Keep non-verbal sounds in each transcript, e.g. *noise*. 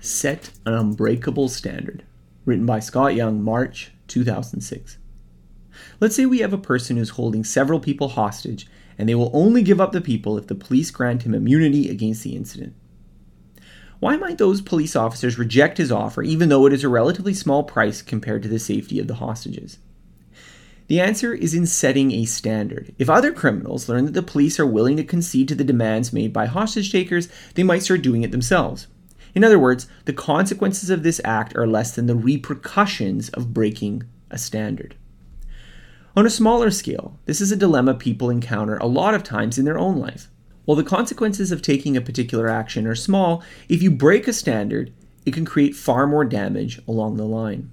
Set an Unbreakable Standard, written by Scott Young, March 2006. Let's say we have a person who's holding several people hostage, and they will only give up the people if the police grant him immunity against the incident. Why might those police officers reject his offer, even though it is a relatively small price compared to the safety of the hostages? The answer is in setting a standard. If other criminals learn that the police are willing to concede to the demands made by hostage takers, they might start doing it themselves. In other words, the consequences of this act are less than the repercussions of breaking a standard. On a smaller scale, this is a dilemma people encounter a lot of times in their own life. While the consequences of taking a particular action are small, if you break a standard, it can create far more damage along the line.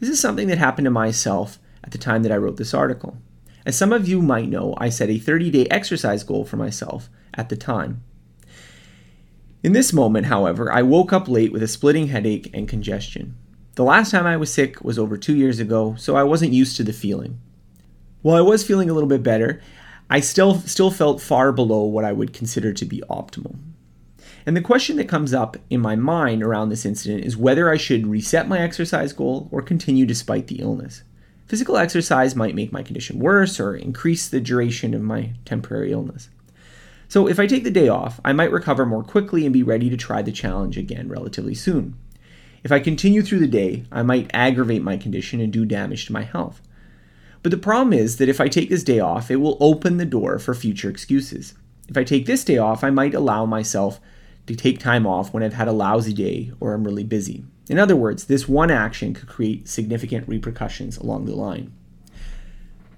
This is something that happened to myself at the time that I wrote this article. As some of you might know, I set a 30 day exercise goal for myself at the time. In this moment, however, I woke up late with a splitting headache and congestion. The last time I was sick was over two years ago, so I wasn't used to the feeling. While I was feeling a little bit better, I still, still felt far below what I would consider to be optimal. And the question that comes up in my mind around this incident is whether I should reset my exercise goal or continue despite the illness. Physical exercise might make my condition worse or increase the duration of my temporary illness. So, if I take the day off, I might recover more quickly and be ready to try the challenge again relatively soon. If I continue through the day, I might aggravate my condition and do damage to my health. But the problem is that if I take this day off, it will open the door for future excuses. If I take this day off, I might allow myself to take time off when I've had a lousy day or I'm really busy. In other words, this one action could create significant repercussions along the line.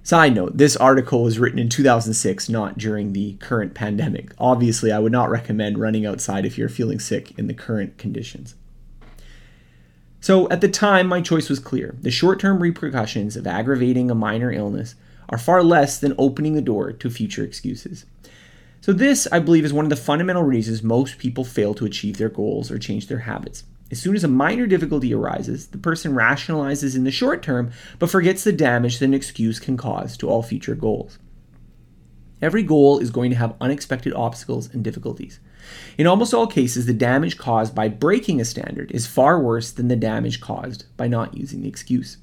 Side note, this article was written in 2006, not during the current pandemic. Obviously, I would not recommend running outside if you're feeling sick in the current conditions. So, at the time, my choice was clear. The short term repercussions of aggravating a minor illness are far less than opening the door to future excuses. So, this, I believe, is one of the fundamental reasons most people fail to achieve their goals or change their habits. As soon as a minor difficulty arises, the person rationalizes in the short term but forgets the damage that an excuse can cause to all future goals. Every goal is going to have unexpected obstacles and difficulties. In almost all cases, the damage caused by breaking a standard is far worse than the damage caused by not using the excuse.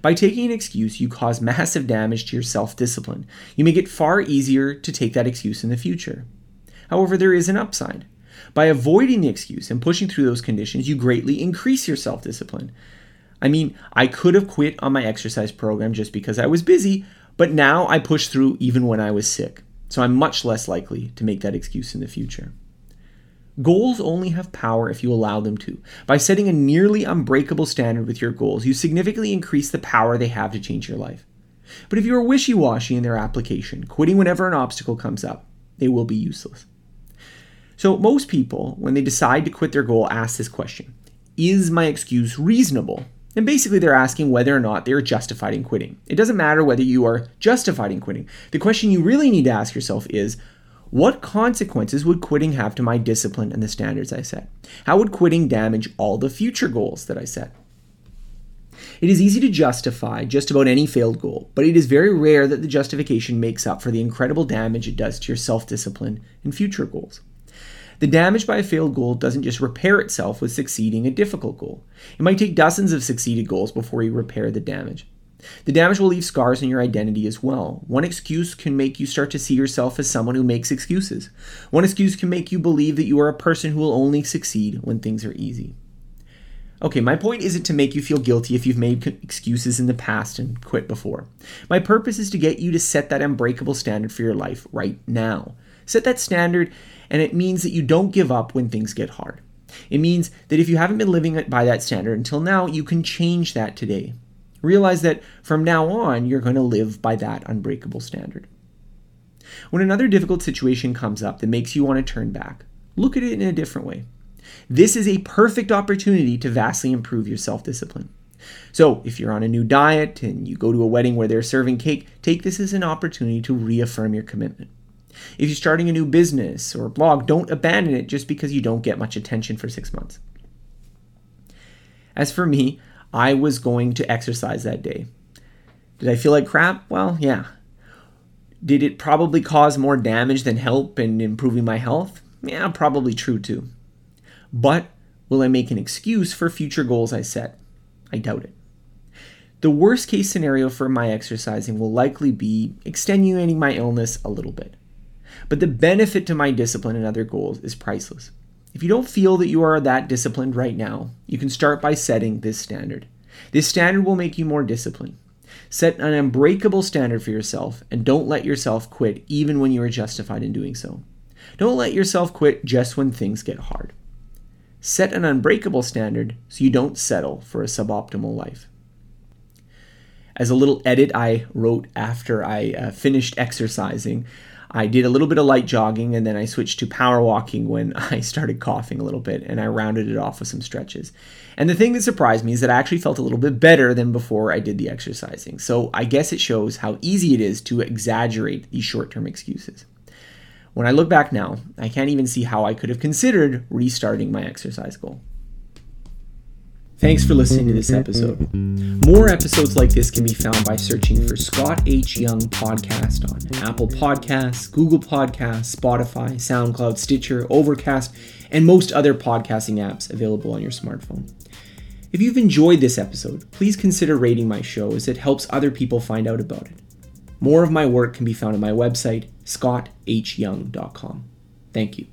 By taking an excuse, you cause *laughs* massive damage to your self discipline. You make it far easier to take that excuse in the future. However, there is an upside. By avoiding the excuse and pushing through those conditions, you greatly increase your self discipline. I mean, I could have quit on my exercise program just because I was busy, but now I push through even when I was sick. So I'm much less likely to make that excuse in the future. Goals only have power if you allow them to. By setting a nearly unbreakable standard with your goals, you significantly increase the power they have to change your life. But if you are wishy washy in their application, quitting whenever an obstacle comes up, they will be useless. So, most people, when they decide to quit their goal, ask this question Is my excuse reasonable? And basically, they're asking whether or not they are justified in quitting. It doesn't matter whether you are justified in quitting. The question you really need to ask yourself is what consequences would quitting have to my discipline and the standards I set? How would quitting damage all the future goals that I set? It is easy to justify just about any failed goal, but it is very rare that the justification makes up for the incredible damage it does to your self discipline and future goals. The damage by a failed goal doesn't just repair itself with succeeding a difficult goal. It might take dozens of succeeded goals before you repair the damage. The damage will leave scars in your identity as well. One excuse can make you start to see yourself as someone who makes excuses. One excuse can make you believe that you are a person who will only succeed when things are easy. Okay, my point isn't to make you feel guilty if you've made excuses in the past and quit before. My purpose is to get you to set that unbreakable standard for your life right now. Set that standard and it means that you don't give up when things get hard. It means that if you haven't been living by that standard until now, you can change that today. Realize that from now on, you're going to live by that unbreakable standard. When another difficult situation comes up that makes you want to turn back, look at it in a different way. This is a perfect opportunity to vastly improve your self discipline. So, if you're on a new diet and you go to a wedding where they're serving cake, take this as an opportunity to reaffirm your commitment. If you're starting a new business or blog, don't abandon it just because you don't get much attention for six months. As for me, I was going to exercise that day. Did I feel like crap? Well, yeah. Did it probably cause more damage than help in improving my health? Yeah, probably true too. But will I make an excuse for future goals I set? I doubt it. The worst case scenario for my exercising will likely be extenuating my illness a little bit. But the benefit to my discipline and other goals is priceless. If you don't feel that you are that disciplined right now, you can start by setting this standard. This standard will make you more disciplined. Set an unbreakable standard for yourself and don't let yourself quit even when you are justified in doing so. Don't let yourself quit just when things get hard. Set an unbreakable standard so you don't settle for a suboptimal life. As a little edit I wrote after I uh, finished exercising, I did a little bit of light jogging and then I switched to power walking when *laughs* I started coughing a little bit and I rounded it off with some stretches. And the thing that surprised me is that I actually felt a little bit better than before I did the exercising. So I guess it shows how easy it is to exaggerate these short term excuses. When I look back now, I can't even see how I could have considered restarting my exercise goal. Thanks for listening to this episode. More episodes like this can be found by searching for Scott H. Young Podcast on Apple Podcasts, Google Podcasts, Spotify, SoundCloud, Stitcher, Overcast, and most other podcasting apps available on your smartphone. If you've enjoyed this episode, please consider rating my show as it helps other people find out about it. More of my work can be found on my website, scotthyoung.com. Thank you.